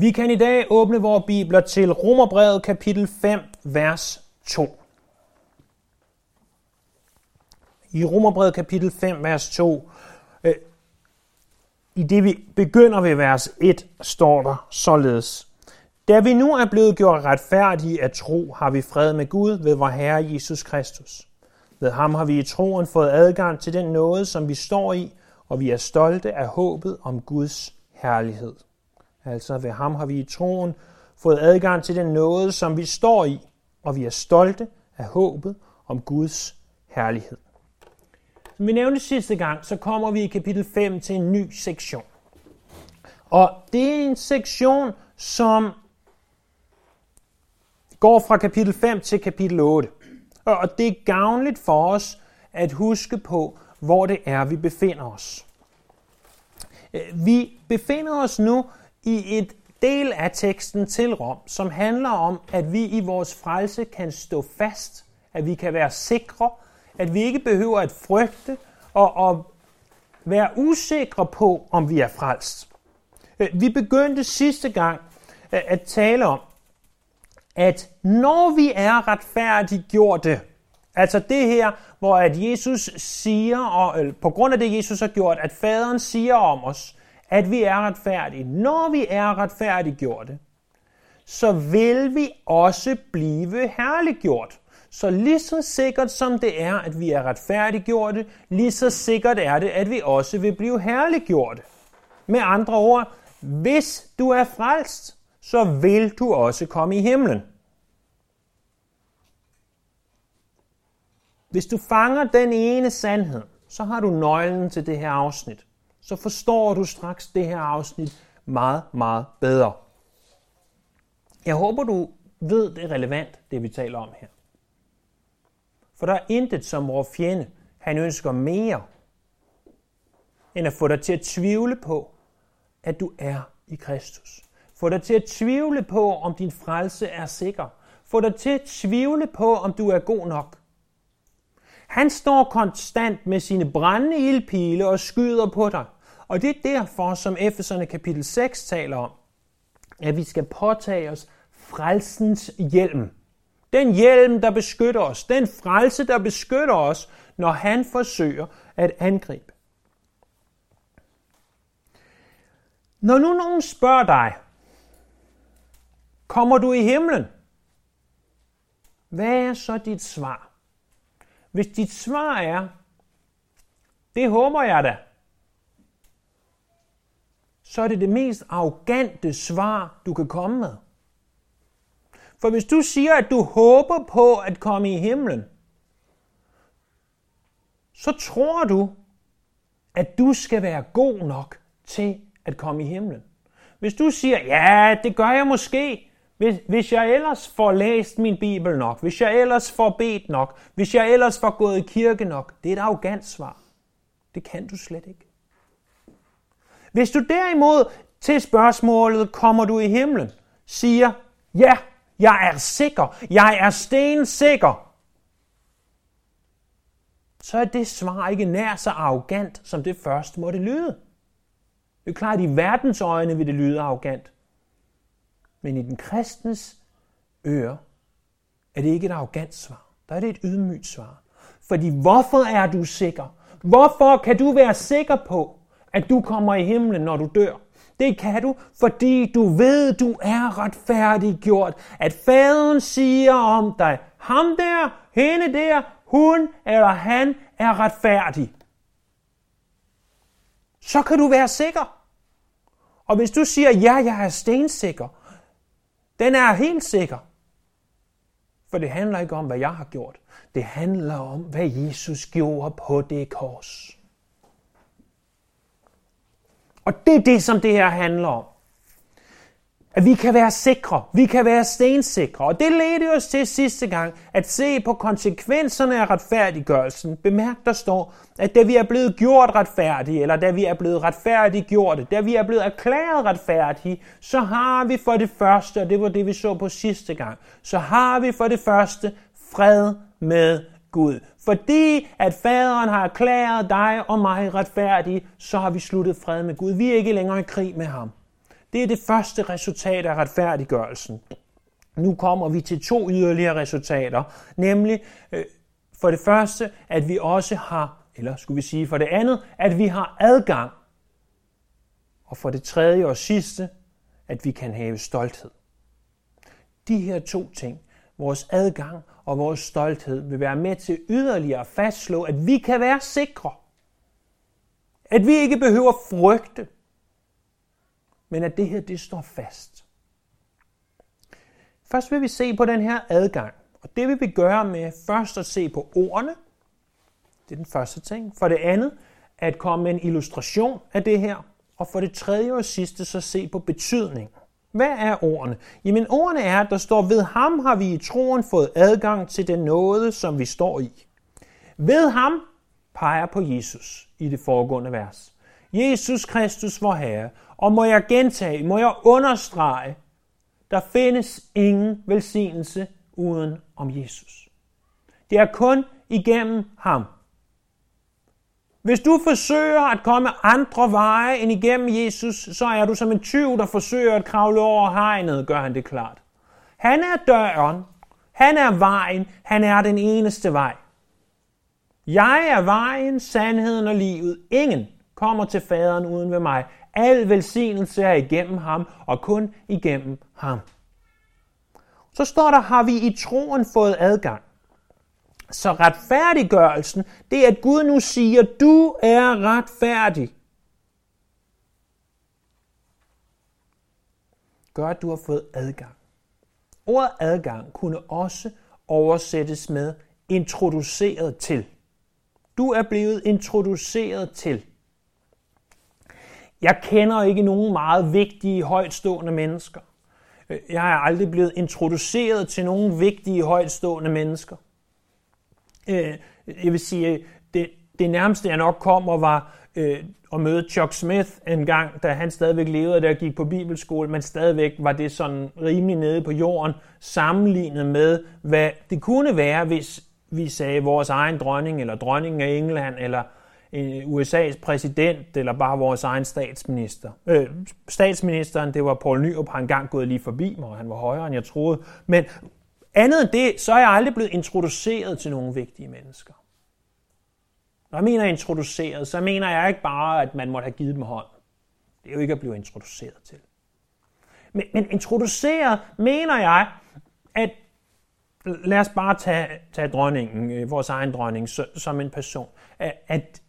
Vi kan i dag åbne vores bibler til Romerbrevet kapitel 5, vers 2. I Romerbrevet kapitel 5, vers 2, øh, i det vi begynder ved vers 1, står der således. Da vi nu er blevet gjort retfærdige af tro, har vi fred med Gud ved vor Herre Jesus Kristus. Ved ham har vi i troen fået adgang til den nåde, som vi står i, og vi er stolte af håbet om Guds herlighed. Altså ved ham har vi i troen fået adgang til den nåde, som vi står i, og vi er stolte af håbet om Guds herlighed. Som vi nævnte sidste gang, så kommer vi i kapitel 5 til en ny sektion. Og det er en sektion, som går fra kapitel 5 til kapitel 8. Og det er gavnligt for os at huske på, hvor det er, vi befinder os. Øh, vi befinder os nu i et del af teksten til Rom, som handler om, at vi i vores frelse kan stå fast, at vi kan være sikre, at vi ikke behøver at frygte og, og være usikre på, om vi er frelst. Øh, vi begyndte sidste gang øh, at tale om, at når vi er retfærdiggjorte, altså det her, hvor at Jesus siger, og øh, på grund af det Jesus har gjort, at faderen siger om os, at vi er retfærdige. Når vi er retfærdiggjorte, så vil vi også blive herliggjort. Så lige så sikkert som det er, at vi er retfærdiggjorte, lige så sikkert er det, at vi også vil blive herliggjorte. Med andre ord, hvis du er frelst, så vil du også komme i himlen. Hvis du fanger den ene sandhed, så har du nøglen til det her afsnit så forstår du straks det her afsnit meget, meget bedre. Jeg håber, du ved, det er relevant, det vi taler om her. For der er intet som vores fjende, han ønsker mere, end at få dig til at tvivle på, at du er i Kristus. Få dig til at tvivle på, om din frelse er sikker. Få dig til at tvivle på, om du er god nok. Han står konstant med sine brændende ildpile og skyder på dig. Og det er derfor, som Efeserne kapitel 6 taler om, at vi skal påtage os frelsens hjelm. Den hjelm, der beskytter os. Den frelse, der beskytter os, når han forsøger at angribe. Når nu nogen spørger dig, kommer du i himlen? Hvad er så dit svar? Hvis dit svar er, det håber jeg da, så er det det mest arrogante svar, du kan komme med. For hvis du siger, at du håber på at komme i himlen, så tror du, at du skal være god nok til at komme i himlen. Hvis du siger, ja, det gør jeg måske, hvis, hvis jeg ellers får læst min bibel nok, hvis jeg ellers får bedt nok, hvis jeg ellers får gået i kirke nok, det er et arrogant svar. Det kan du slet ikke. Hvis du derimod til spørgsmålet, kommer du i himlen, siger, ja, jeg er sikker, jeg er stensikker, så er det svar ikke nær så arrogant, som det først måtte lyde. Det er klart, at i verdens øjne vil det lyde arrogant. Men i den kristnes øre er det ikke et arrogant svar. Der er det et ydmygt svar. Fordi hvorfor er du sikker? Hvorfor kan du være sikker på, at du kommer i himlen, når du dør. Det kan du, fordi du ved, du er retfærdiggjort. At faderen siger om dig, ham der, hende der, hun eller han er retfærdig. Så kan du være sikker. Og hvis du siger, ja, jeg er stensikker, den er helt sikker. For det handler ikke om, hvad jeg har gjort. Det handler om, hvad Jesus gjorde på det kors. Og det er det, som det her handler om. At vi kan være sikre, vi kan være stensikre. Og det ledte os til sidste gang at se på konsekvenserne af retfærdiggørelsen. Bemærk, der står, at da vi er blevet gjort retfærdige, eller da vi er blevet retfærdiggjorte, da vi er blevet erklæret retfærdige, så har vi for det første, og det var det, vi så på sidste gang, så har vi for det første fred med Gud. Fordi at faderen har erklæret dig og mig retfærdige, så har vi sluttet fred med Gud. Vi er ikke længere i krig med ham. Det er det første resultat af retfærdiggørelsen. Nu kommer vi til to yderligere resultater, nemlig øh, for det første, at vi også har, eller skulle vi sige for det andet, at vi har adgang. Og for det tredje og sidste, at vi kan have stolthed. De her to ting, vores adgang og vores stolthed, vil være med til yderligere at fastslå, at vi kan være sikre. At vi ikke behøver frygte, men at det her, det står fast. Først vil vi se på den her adgang, og det vil vi gøre med først at se på ordene. Det er den første ting. For det andet, at komme med en illustration af det her. Og for det tredje og sidste, så se på betydningen. Hvad er ordene? Jamen ordene er, at der står, ved ham har vi i troen fået adgang til den nåde, som vi står i. Ved ham peger på Jesus i det foregående vers. Jesus Kristus, vor Herre. Og må jeg gentage, må jeg understrege, der findes ingen velsignelse uden om Jesus. Det er kun igennem ham. Hvis du forsøger at komme andre veje end igennem Jesus, så er du som en tyv, der forsøger at kravle over hegnet, gør han det klart. Han er døren, han er vejen, han er den eneste vej. Jeg er vejen, sandheden og livet. Ingen kommer til faderen uden ved mig. Al velsignelse er igennem ham, og kun igennem ham. Så står der, har vi i troen fået adgang. Så retfærdiggørelsen, det er, at Gud nu siger, du er retfærdig. Gør, at du har fået adgang. Ordet adgang kunne også oversættes med introduceret til. Du er blevet introduceret til. Jeg kender ikke nogen meget vigtige, højtstående mennesker. Øh, jeg er aldrig blevet introduceret til nogen vigtige, højtstående mennesker. Øh, jeg vil sige, det, det nærmeste jeg nok kommer var øh, at møde Chuck Smith en gang, da han stadigvæk levede, der gik på bibelskole, men stadigvæk var det sådan rimelig nede på jorden, sammenlignet med, hvad det kunne være, hvis vi sagde vores egen dronning, eller dronningen af England, eller øh, USA's præsident, eller bare vores egen statsminister. Øh, statsministeren, det var Paul Nyrup, har engang gået lige forbi mig, og han var højere, end jeg troede. Men andet end det, så er jeg aldrig blevet introduceret til nogle vigtige mennesker. Når jeg mener introduceret, så mener jeg ikke bare, at man måtte have givet dem hånd. Det er jo ikke at blive introduceret til. Men, men introduceret mener jeg, at lad os bare tage, tage dronningen, øh, vores egen dronning, som en person. At,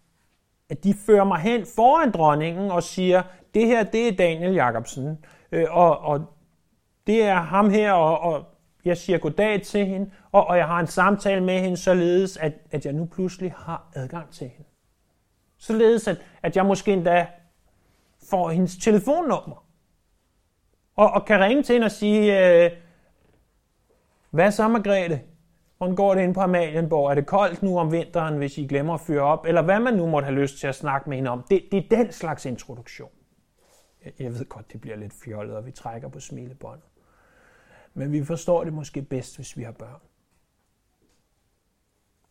at de fører mig hen foran dronningen og siger, det her, det er Daniel Jacobsen, øh, og, og det er ham her, og, og jeg siger goddag til hende, og, og jeg har en samtale med hende, således at, at jeg nu pludselig har adgang til hende. Således at, at jeg måske endda får hendes telefonnummer, og, og kan ringe til hende og sige, øh, hvad så Margrethe? Hvordan går det ind på Amalienborg? Er det koldt nu om vinteren, hvis I glemmer at fyre op? Eller hvad man nu måtte have lyst til at snakke med hende om. Det, det er den slags introduktion. Jeg, jeg ved godt, det bliver lidt fjollet, og vi trækker på smilebåndet. Men vi forstår det måske bedst, hvis vi har børn.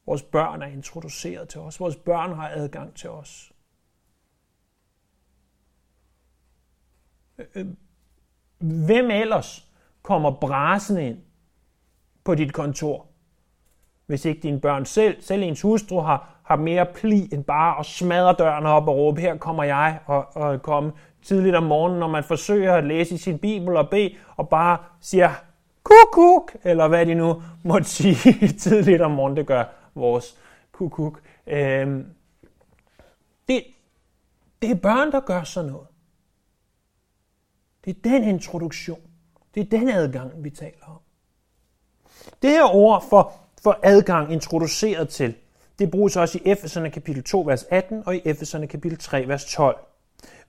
Vores børn er introduceret til os. Vores børn har adgang til os. Øh, øh, hvem ellers kommer brasende ind på dit kontor? Hvis ikke dine børn selv, selv ens hustru har, har mere pli end bare at smadre døren op og råbe, her kommer jeg, og, og komme tidligt om morgenen, når man forsøger at læse i sin bibel og bede, og bare siger, kuk, eller hvad de nu måtte sige tidligt om morgenen, det gør vores kuk. Øhm, det, det er børn, der gør sådan noget. Det er den introduktion. Det er den adgang, vi taler om. Det her ord for, for adgang introduceret til, det bruges også i Efeserne kapitel 2, vers 18 og i Efeserne kapitel 3, vers 12.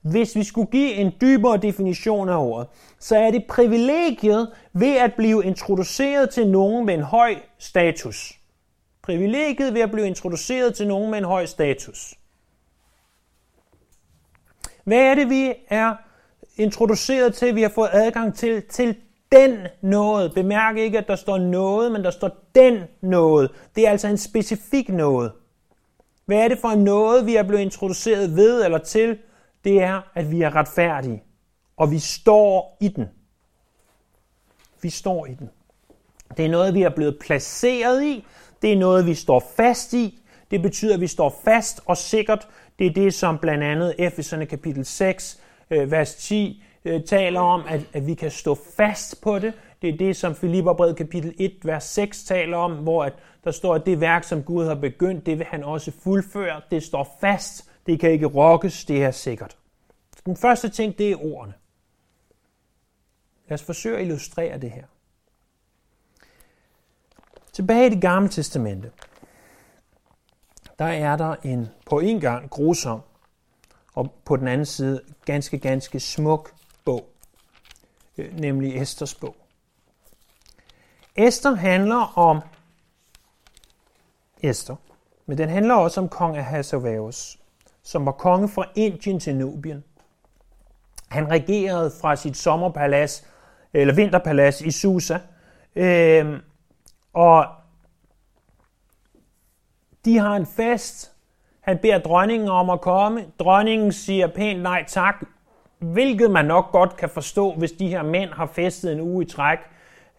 Hvis vi skulle give en dybere definition af ordet, så er det privilegiet ved at blive introduceret til nogen med en høj status. Privilegiet ved at blive introduceret til nogen med en høj status. Hvad er det, vi er introduceret til, vi har fået adgang til? Til den noget. Bemærk ikke, at der står noget, men der står den noget. Det er altså en specifik noget. Hvad er det for en noget, vi er blevet introduceret ved eller til? Det er, at vi er retfærdige. og vi står i den. Vi står i den. Det er noget, vi er blevet placeret i. Det er noget, vi står fast i. Det betyder, at vi står fast og sikkert. Det er det, som blandt andet Efeserne kapitel 6, øh, vers 10 øh, taler om, at, at vi kan stå fast på det. Det er det, som Filipperbrevet kapitel 1, vers 6 taler om, hvor at der står, at det værk, som Gud har begyndt, det vil han også fuldføre. Det står fast. Det kan ikke rokkes. Det er sikkert. Den første ting, det er ordene. Lad os forsøge at illustrere det her. Tilbage i det gamle testamente, der er der en på en gang grusom, og på den anden side ganske, ganske smuk bog, øh, nemlig Esters bog. Esther handler om Esther, men den handler også om kong Ahasuerus, som var konge fra Indien til Nubien. Han regerede fra sit sommerpalads, eller vinterpalads i Susa, øh, og de har en fest. Han beder dronningen om at komme. Dronningen siger pænt nej tak, hvilket man nok godt kan forstå, hvis de her mænd har festet en uge i træk.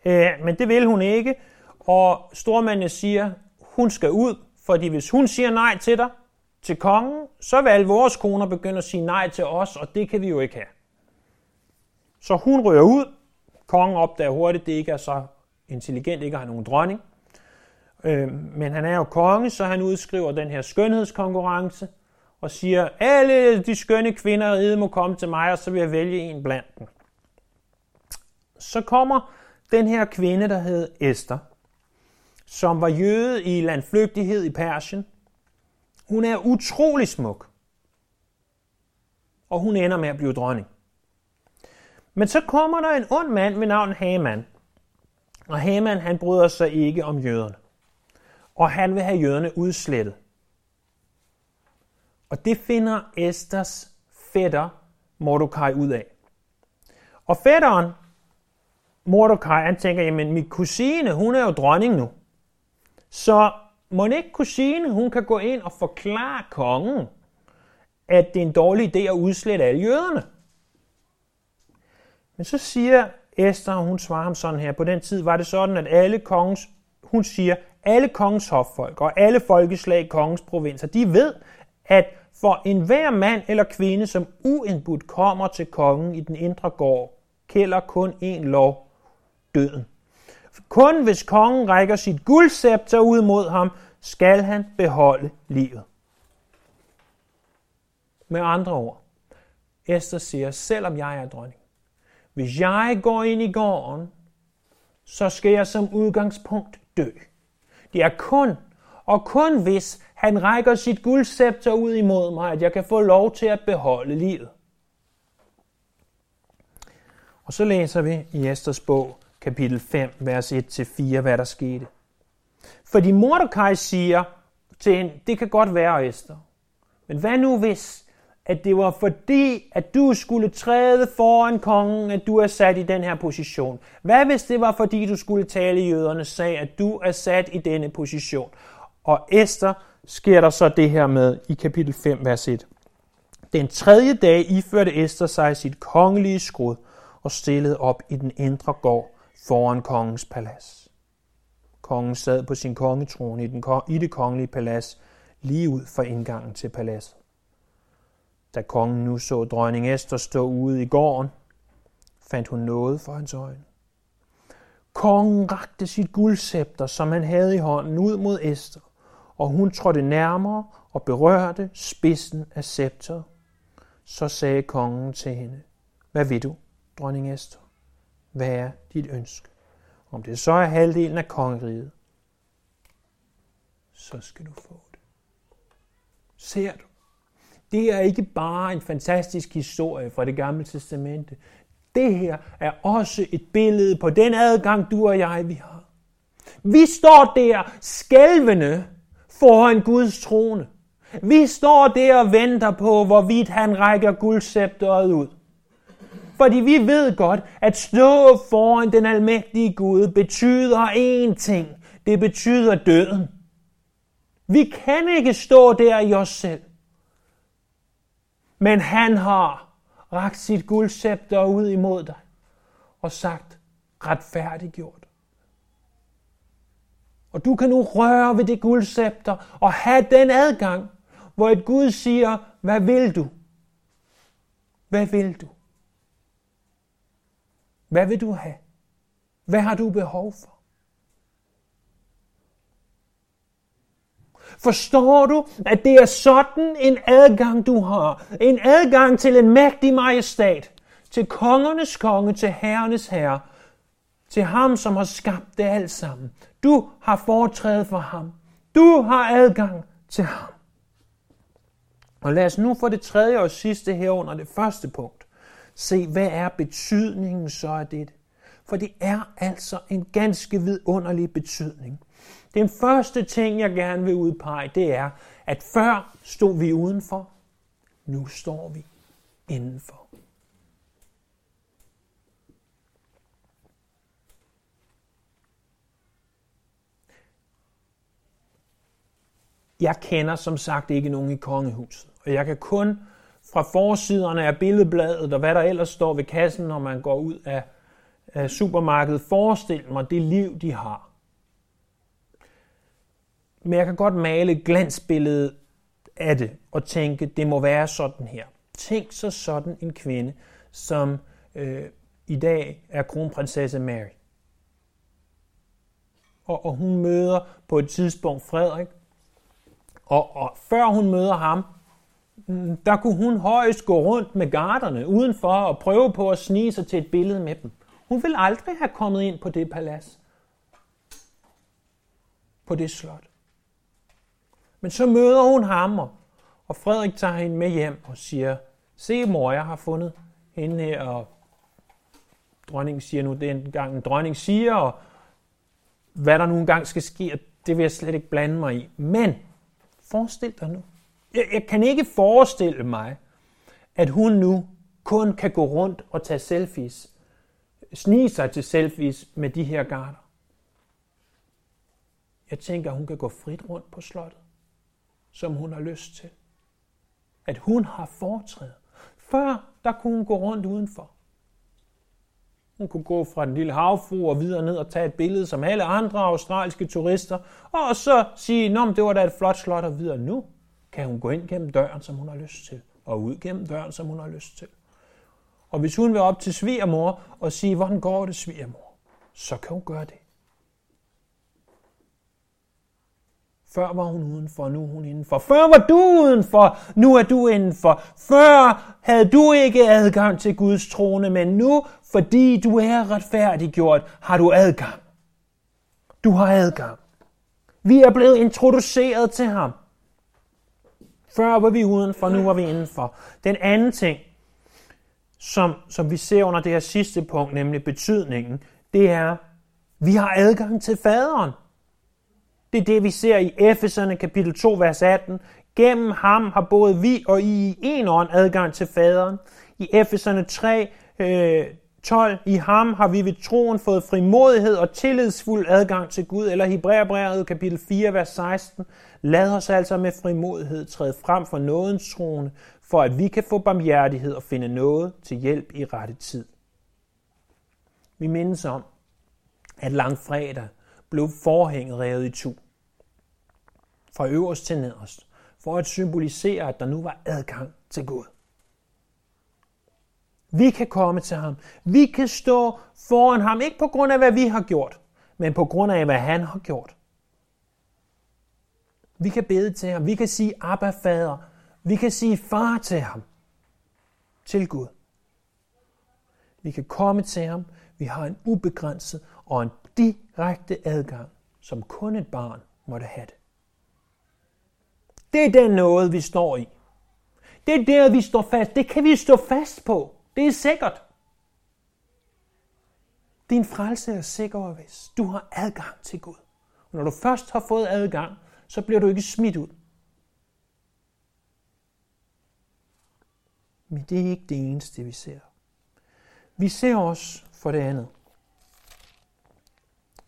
Øh, men det vil hun ikke, og stormændene siger, hun skal ud, fordi hvis hun siger nej til dig, til kongen, så vil alle vores koner begynde at sige nej til os, og det kan vi jo ikke have. Så hun rører ud. Kongen opdager hurtigt, det ikke er så intelligent ikke har nogen dronning. Øh, men han er jo konge, så han udskriver den her skønhedskonkurrence og siger, alle de skønne kvinder i må komme til mig, og så vil jeg vælge en blandt dem. Så kommer den her kvinde, der hed Esther, som var jøde i landflygtighed i Persien. Hun er utrolig smuk. Og hun ender med at blive dronning. Men så kommer der en ond mand ved navn Haman. Og Haman han bryder sig ikke om jøderne. Og han vil have jøderne udslettet. Og det finder Esters fætter Mordecai ud af. Og fætteren, Mordecai, han tænker, jamen min kusine, hun er jo dronning nu. Så må ikke kusine, hun kan gå ind og forklare kongen, at det er en dårlig idé at udslette alle jøderne. Men så siger Esther, hun svarer ham sådan her, på den tid var det sådan, at alle kongens, hun siger, alle kongens hoffolk og alle folkeslag i kongens provinser, de ved, at for enhver mand eller kvinde, som uindbudt kommer til kongen i den indre gård, kælder kun en lov, døden. Kun hvis kongen rækker sit guldscepter ud mod ham, skal han beholde livet. Med andre ord, Esther siger, selvom jeg er dronning, hvis jeg går ind i gården, så skal jeg som udgangspunkt dø. Det er kun, og kun hvis han rækker sit guldscepter ud imod mig, at jeg kan få lov til at beholde livet. Og så læser vi i Esters bog, kapitel 5, vers 1-4, hvad der skete. Fordi Mordecai siger til hende, det kan godt være, Esther. Men hvad nu hvis, at det var fordi, at du skulle træde foran kongen, at du er sat i den her position? Hvad hvis det var fordi, du skulle tale i jødernes sag, at du er sat i denne position? Og Esther sker der så det her med i kapitel 5, vers 1. Den tredje dag iførte Esther sig sit kongelige skrud og stillede op i den indre gård foran kongens palads. Kongen sad på sin kongetrone i, den, i det kongelige palads lige ud for indgangen til paladset. Da kongen nu så dronning Esther stå ude i gården, fandt hun noget for hans øjne. Kongen rakte sit guldscepter, som han havde i hånden, ud mod Esther, og hun trådte nærmere og berørte spidsen af scepteret. Så sagde kongen til hende, hvad vil du, dronning Esther? Være dit ønske? Om det så er halvdelen af kongeriget, så skal du få det. Ser du? Det er ikke bare en fantastisk historie fra det gamle testamente. Det her er også et billede på den adgang, du og jeg vi har. Vi står der skælvende foran Guds trone. Vi står der og venter på, hvorvidt han rækker guldscepteret ud. Fordi vi ved godt, at stå foran den almægtige Gud betyder én ting. Det betyder døden. Vi kan ikke stå der i os selv. Men han har rakt sit guldscepter ud imod dig og sagt, retfærdiggjort. Og du kan nu røre ved det guldscepter og have den adgang, hvor et Gud siger, hvad vil du? Hvad vil du? Hvad vil du have? Hvad har du behov for? Forstår du, at det er sådan en adgang, du har? En adgang til en mægtig majestat, til kongernes konge, til herrenes herre, til ham, som har skabt det alt sammen. Du har foretrædet for ham. Du har adgang til ham. Og lad os nu for det tredje og sidste her under det første punkt se, hvad er betydningen så af det? For det er altså en ganske vidunderlig betydning. Den første ting, jeg gerne vil udpege, det er, at før stod vi udenfor, nu står vi indenfor. Jeg kender som sagt ikke nogen i kongehuset, og jeg kan kun fra forsiderne af billedbladet og hvad der ellers står ved kassen, når man går ud af, af supermarkedet, Forestil mig det liv, de har. Men jeg kan godt male glansbilledet af det og tænke, det må være sådan her. Tænk så sådan en kvinde, som øh, i dag er kronprinsesse Mary. Og, og hun møder på et tidspunkt Frederik, og, og før hun møder ham, der kunne hun højst gå rundt med garderne udenfor og prøve på at snige sig til et billede med dem. Hun ville aldrig have kommet ind på det palads. På det slot. Men så møder hun ham, og Frederik tager hende med hjem og siger, se mor, jeg har fundet hende her, og dronningen siger nu, det er en en dronning siger, og hvad der nu engang skal ske, det vil jeg slet ikke blande mig i. Men Forestil dig nu. Jeg, jeg kan ikke forestille mig, at hun nu kun kan gå rundt og tage selfies, snige sig til selfies med de her garter. Jeg tænker, at hun kan gå frit rundt på slottet, som hun har lyst til. At hun har foretrædet. Før, der kunne hun gå rundt udenfor. Hun kunne gå fra den lille havfru og videre ned og tage et billede som alle andre australske turister, og så sige, at det var da et flot slot og videre. Nu kan hun gå ind gennem døren, som hun har lyst til, og ud gennem døren, som hun har lyst til. Og hvis hun vil op til svigermor og sige, hvordan går det svigermor, så kan hun gøre det. Før var hun udenfor, nu er hun indenfor. Før var du udenfor, nu er du indenfor. Før havde du ikke adgang til Guds trone, men nu, fordi du er retfærdiggjort, har du adgang. Du har adgang. Vi er blevet introduceret til ham. Før var vi udenfor, nu var vi indenfor. Den anden ting, som, som vi ser under det her sidste punkt, nemlig betydningen, det er, vi har adgang til faderen. Det er det, vi ser i Efeserne kapitel 2, vers 18. Gennem ham har både vi og I i en ånd adgang til faderen. I Efeserne 3, øh, 12. I ham har vi ved troen fået frimodighed og tillidsfuld adgang til Gud. Eller Hebræerbrevet kapitel 4, vers 16. Lad os altså med frimodighed træde frem for nådens trone, for at vi kan få barmhjertighed og finde noget til hjælp i rette tid. Vi mindes om, at langfredag blev forhænget revet i tu. Fra øverst til nederst. For at symbolisere, at der nu var adgang til Gud. Vi kan komme til ham. Vi kan stå foran ham, ikke på grund af, hvad vi har gjort, men på grund af, hvad han har gjort. Vi kan bede til ham. Vi kan sige Abba, Fader. Vi kan sige far til ham. Til Gud. Vi kan komme til ham. Vi har en ubegrænset og en direkte adgang, som kun et barn måtte have det. Det er den noget, vi står i. Det er der, vi står fast. Det kan vi stå fast på. Det er sikkert. Din frelse er sikker og vis. Du har adgang til Gud. Og når du først har fået adgang, så bliver du ikke smidt ud. Men det er ikke det eneste, vi ser. Vi ser også for det andet,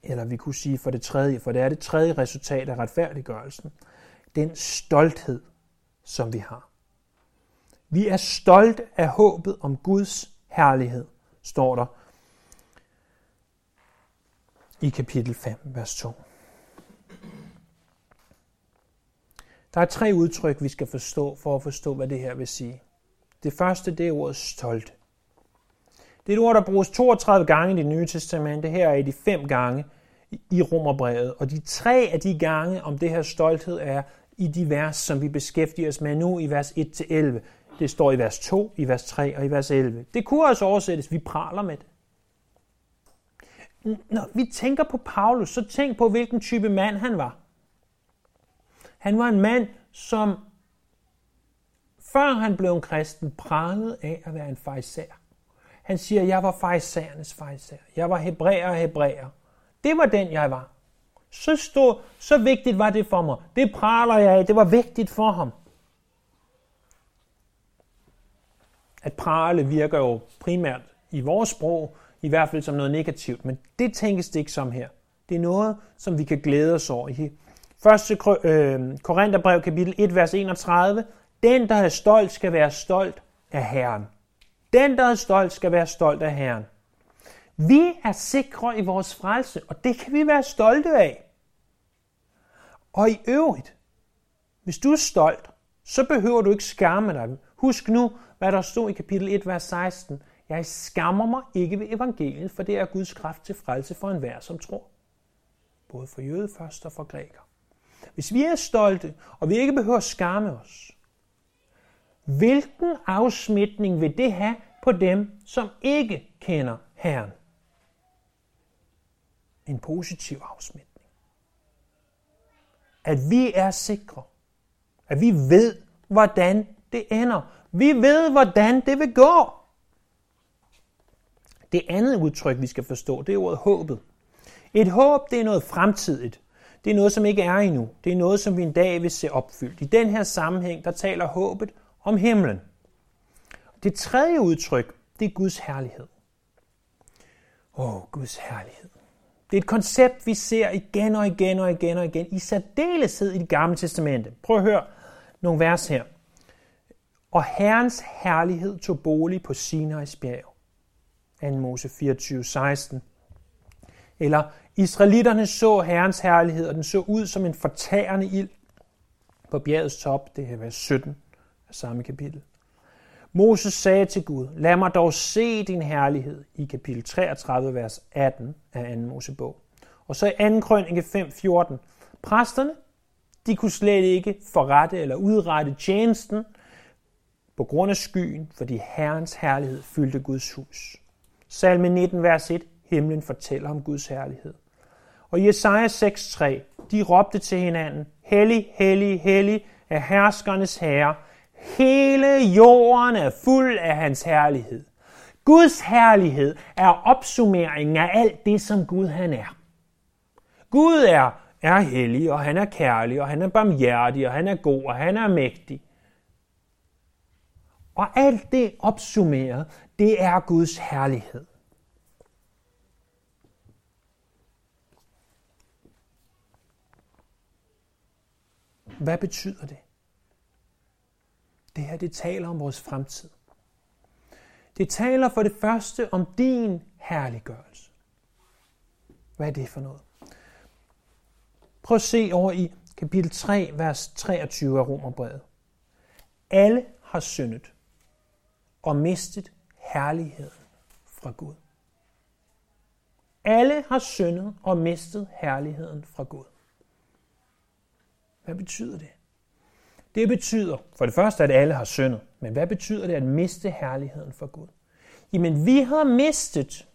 eller vi kunne sige for det tredje, for det er det tredje resultat af retfærdiggørelsen, den stolthed, som vi har. Vi er stolt af håbet om Guds herlighed, står der i kapitel 5, vers 2. Der er tre udtryk, vi skal forstå for at forstå, hvad det her vil sige. Det første, det er ordet stolt. Det er et ord, der bruges 32 gange i det nye testamente. Her er de fem gange i Romerbrevet. Og de tre af de gange om det her stolthed er i de vers, som vi beskæftiger os med nu i vers 1-11. Det står i vers 2, i vers 3 og i vers 11. Det kunne også oversættes, vi praler med det. Når vi tænker på Paulus, så tænk på, hvilken type mand han var. Han var en mand, som før han blev en kristen, pralede af at være en fejser. Han siger, jeg var fejsernes fejser. Jeg var hebræer og hebræer. Det var den, jeg var. Så stor, så vigtigt var det for mig. Det praler jeg af. Det var vigtigt for ham. At prale virker jo primært i vores sprog, i hvert fald som noget negativt, men det tænkes det ikke som her. Det er noget, som vi kan glæde os over. I 1. Øh, Korintherbrev kapitel 1, vers 31. Den, der er stolt, skal være stolt af Herren. Den, der er stolt, skal være stolt af Herren. Vi er sikre i vores frelse, og det kan vi være stolte af. Og i øvrigt, hvis du er stolt, så behøver du ikke skamme dig. Husk nu, hvad der stod i kapitel 1, vers 16. Jeg skammer mig ikke ved evangeliet, for det er Guds kraft til frelse for enhver, som tror. Både for jøde først og for græker. Hvis vi er stolte, og vi ikke behøver at skamme os, hvilken afsmitning vil det have på dem, som ikke kender Herren? En positiv afsmitning. At vi er sikre. At vi ved, hvordan det ender. Vi ved, hvordan det vil gå. Det andet udtryk, vi skal forstå, det er ordet håbet. Et håb, det er noget fremtidigt. Det er noget, som ikke er endnu. Det er noget, som vi en dag vil se opfyldt. I den her sammenhæng, der taler håbet om himlen. Det tredje udtryk, det er Guds herlighed. Åh, oh, Guds herlighed. Det er et koncept, vi ser igen og igen og igen og igen, i særdeleshed i det gamle testamente. Prøv at høre nogle vers her. Og Herrens herlighed tog bolig på Sinai's bjerg. 2. Mose 24, 16. Eller Israelitterne så Herrens herlighed, og den så ud som en fortærende ild på bjergets top. Det her vers 17 af samme kapitel. Moses sagde til Gud, lad mig dog se din herlighed i kapitel 33, vers 18 af 2. Mosebog. Og så i 2. krønike 5.14. Præsterne, de kunne slet ikke forrette eller udrette tjenesten på grund af skyen, fordi Herrens herlighed fyldte Guds hus. Salme 19, vers 1. Himlen fortæller om Guds herlighed. Og Jesaja 6.3, de råbte til hinanden, Hellig, hellig, hellig er herskernes herre. Hele jorden er fuld af hans herlighed. Guds herlighed er opsummeringen af alt det, som Gud han er. Gud er, er hellig, og han er kærlig, og han er barmhjertig, og han er god, og han er mægtig. Og alt det opsummeret, det er Guds herlighed. Hvad betyder det? Det her, det taler om vores fremtid. Det taler for det første om din herliggørelse. Hvad er det for noget? Prøv at se over i kapitel 3, vers 23 af Romerbrevet. Alle har syndet og mistet herligheden fra Gud. Alle har syndet og mistet herligheden fra Gud. Hvad betyder det? Det betyder for det første, at alle har syndet. Men hvad betyder det at miste herligheden for Gud? Jamen, vi har mistet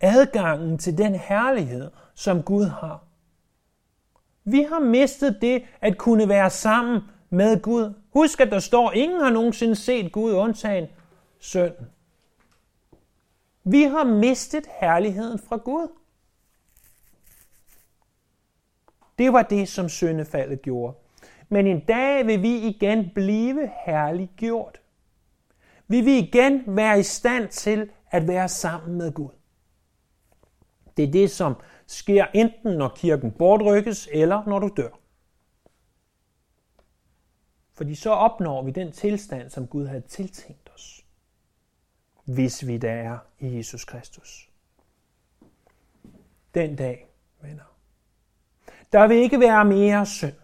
adgangen til den herlighed, som Gud har. Vi har mistet det at kunne være sammen med Gud. Husk, at der står, ingen har nogensinde set Gud undtagen synd. Vi har mistet herligheden fra Gud. Det var det, som syndefaldet gjorde. Men en dag vil vi igen blive herliggjort. Vi vil igen være i stand til at være sammen med Gud. Det er det, som sker enten når kirken bortrykkes, eller når du dør. Fordi så opnår vi den tilstand, som Gud havde tiltænkt hvis vi der er i Jesus Kristus. Den dag, venner. Der vil ikke være mere synd.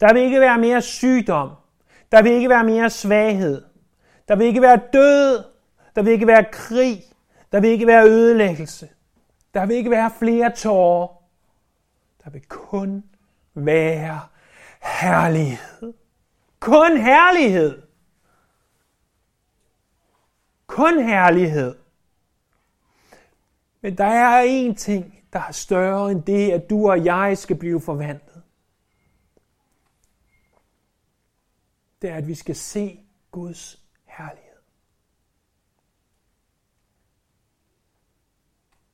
Der vil ikke være mere sygdom. Der vil ikke være mere svaghed. Der vil ikke være død. Der vil ikke være krig. Der vil ikke være ødelæggelse. Der vil ikke være flere tårer. Der vil kun være herlighed. Kun herlighed. Kun herlighed. Men der er én ting, der er større end det, at du og jeg skal blive forvandlet. Det er, at vi skal se Guds herlighed.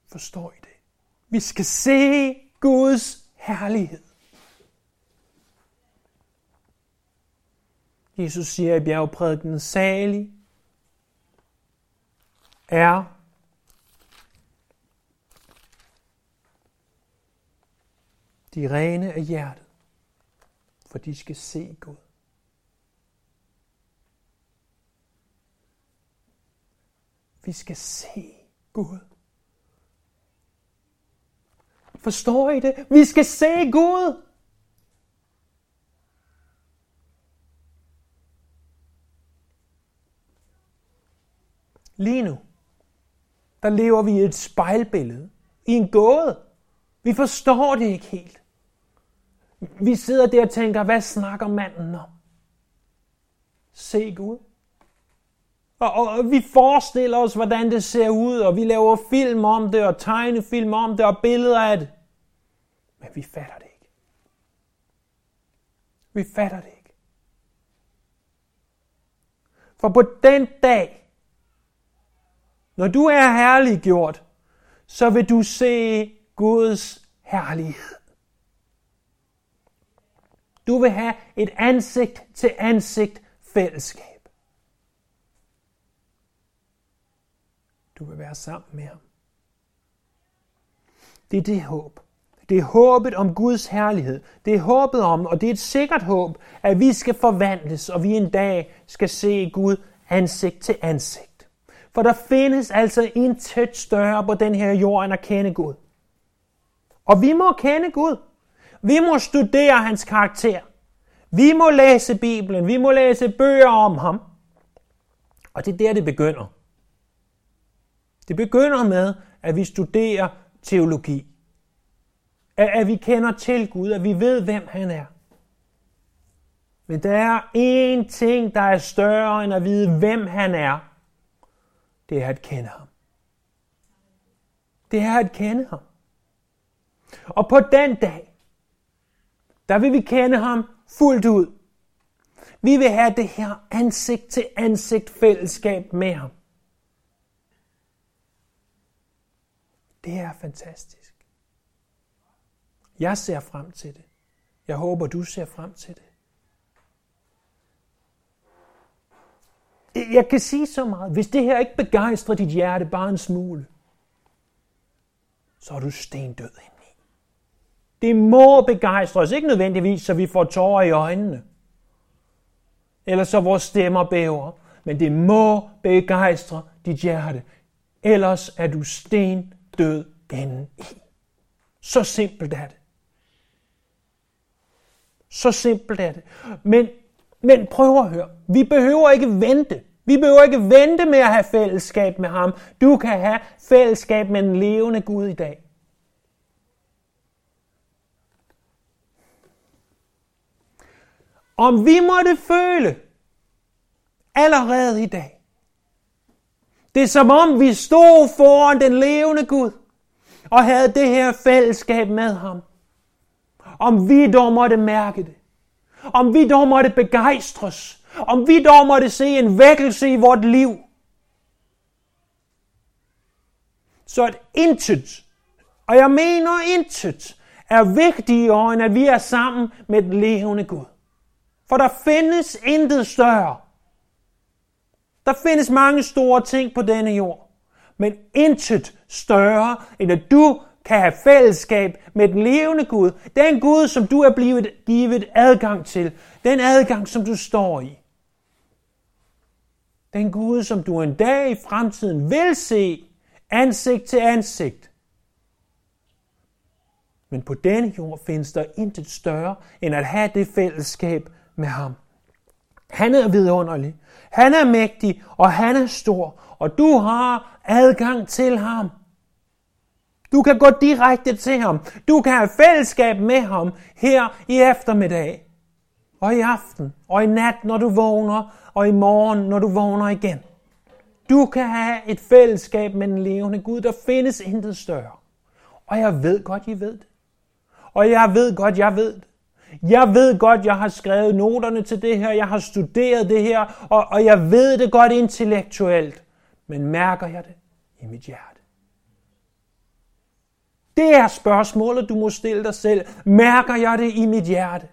Forstår I det? Vi skal se Guds herlighed. Jesus siger i bjergprædiken, salig er de rene af hjertet, for de skal se Gud. Vi skal se Gud. Forstår I det? Vi skal se Gud. Lige nu, der lever vi i et spejlbillede, i en gåde. Vi forstår det ikke helt. Vi sidder der og tænker, hvad snakker manden om? Se Gud. Og, og, og vi forestiller os, hvordan det ser ud, og vi laver film om det, og tegnefilm om det, og billeder af det. Men vi fatter det ikke. Vi fatter det ikke. For på den dag, når du er herliggjort, så vil du se Guds herlighed. Du vil have et ansigt til ansigt fællesskab. Du vil være sammen med ham. Det er det håb. Det er håbet om Guds herlighed. Det er håbet om, og det er et sikkert håb, at vi skal forvandles, og vi en dag skal se Gud ansigt til ansigt. For der findes altså intet større på den her jord, end at kende Gud. Og vi må kende Gud. Vi må studere hans karakter. Vi må læse Bibelen. Vi må læse bøger om ham. Og det er der, det begynder. Det begynder med, at vi studerer teologi. At, vi kender til Gud, at vi ved, hvem han er. Men der er én ting, der er større end at vide, hvem han er. Det er at kende ham. Det er at kende ham. Og på den dag, der vil vi kende ham fuldt ud. Vi vil have det her ansigt til ansigt fællesskab med ham. Det er fantastisk. Jeg ser frem til det. Jeg håber, du ser frem til det. Jeg kan sige så meget. Hvis det her ikke begejstrer dit hjerte bare en smule, så er du stendød indeni. Det må begejstre os. Ikke nødvendigvis, så vi får tårer i øjnene. Eller så vores stemmer bæver. Men det må begejstre dit hjerte. Ellers er du stendød indeni. Så simpelt er det. Så simpelt er det. Men, men prøv at høre. Vi behøver ikke vente. Vi behøver ikke vente med at have fællesskab med ham. Du kan have fællesskab med den levende Gud i dag. Om vi måtte føle allerede i dag, det er som om vi stod foran den levende Gud og havde det her fællesskab med ham. Om vi dog måtte mærke det. Om vi dog måtte begejstres. Om vi dog måtte se en vækkelse i vort liv. Så at intet, og jeg mener intet, er vigtigere end at vi er sammen med den levende Gud. For der findes intet større. Der findes mange store ting på denne jord. Men intet større, end at du kan have fællesskab med den levende Gud. Den Gud, som du er blevet givet adgang til. Den adgang, som du står i. Den Gud, som du en dag i fremtiden vil se ansigt til ansigt. Men på denne jord findes der intet større, end at have det fællesskab med ham. Han er vidunderlig, han er mægtig, og han er stor, og du har adgang til ham. Du kan gå direkte til ham. Du kan have fællesskab med ham her i eftermiddag, og i aften, og i nat, når du vågner, og i morgen, når du vågner igen. Du kan have et fællesskab med den levende Gud. Der findes intet større. Og jeg ved godt, I ved det. Og jeg ved godt, jeg ved det. Jeg ved godt, jeg har skrevet noterne til det her, jeg har studeret det her, og, og jeg ved det godt intellektuelt. Men mærker jeg det i mit hjerte? Det er spørgsmålet, du må stille dig selv. Mærker jeg det i mit hjerte?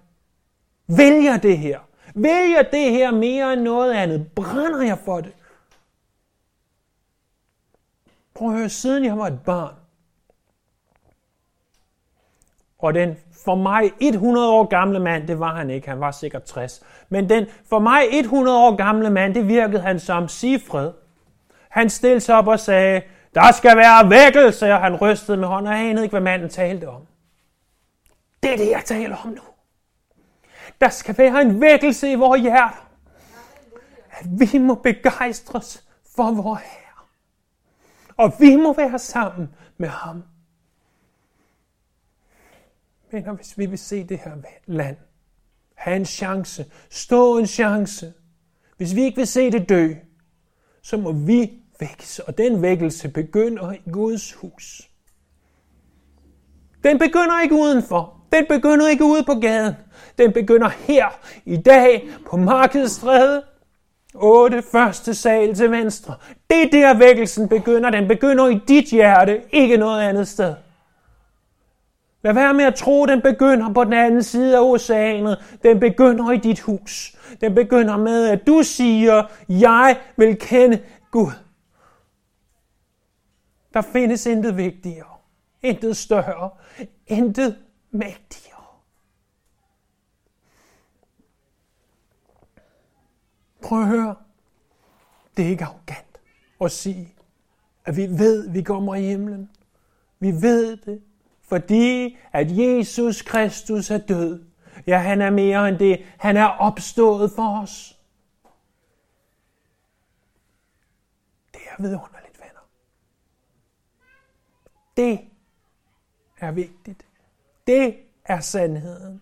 Vælger det her? Vælger det her mere end noget andet? Brænder jeg for det? Prøv at høre, siden jeg var et barn, og den for mig 100 år gamle mand, det var han ikke, han var sikkert 60, men den for mig 100 år gamle mand, det virkede han som Sifred. Han stillede sig op og sagde, der skal være vækkelse, og han rystede med hånden, og jeg anede ikke, hvad manden talte om. Det er det, jeg taler om nu. Der skal være en vækkelse i vores hjerter. At vi må begejstres for vores Herre. Og vi må være sammen med ham. Men hvis vi vil se det her land, have en chance, stå en chance, hvis vi ikke vil se det dø, så må vi vækkelse, og den vækkelse begynder i Guds hus. Den begynder ikke udenfor. Den begynder ikke ude på gaden. Den begynder her i dag på Markedsstræde. 8. første sal til venstre. Det er der vækkelsen begynder. Den begynder i dit hjerte, ikke noget andet sted. Lad være med at tro, den begynder på den anden side af oceanet. Den begynder i dit hus. Den begynder med, at du siger, jeg vil kende Gud. Der findes intet vigtigere, intet større, intet mægtigere. Prøv at høre. Det er ikke arrogant at sige, at vi ved, at vi kommer i himlen. Vi ved det, fordi at Jesus Kristus er død. Ja, han er mere end det. Han er opstået for os. Det er vidunderligt, venner. Det er vigtigt. Det er sandheden.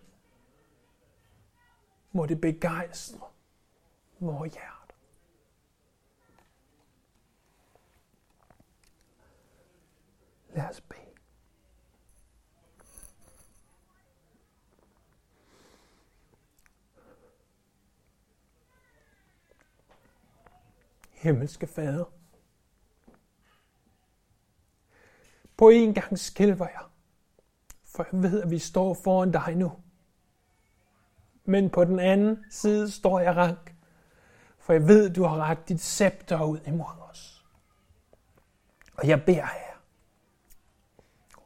Må det begejstre vores hjerte. Lad os bede. Himmelske Fader, på en gang skælver jeg, for jeg ved, at vi står foran dig nu. Men på den anden side står jeg rank, for jeg ved, du har ret dit scepter ud imod os. Og jeg beder her,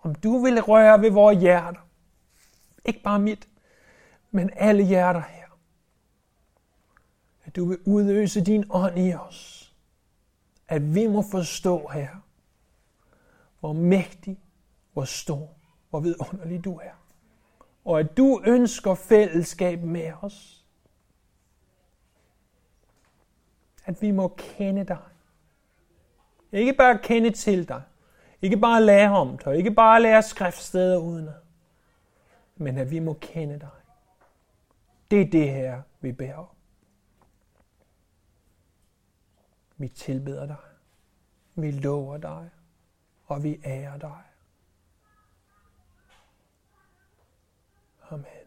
om du vil røre ved vores hjerter. Ikke bare mit, men alle hjerter her. At du vil udøse din ånd i os. At vi må forstå her, hvor mægtig, hvor stor, hvor vidunderlig du er. Og at du ønsker fællesskab med os. At vi må kende dig. Ikke bare kende til dig. Ikke bare lære om dig. Ikke bare lære skriftsteder uden Men at vi må kende dig. Det er det her, vi bærer om. Vi tilbeder dig. Vi lover dig. Og vi ærer dig. Amen.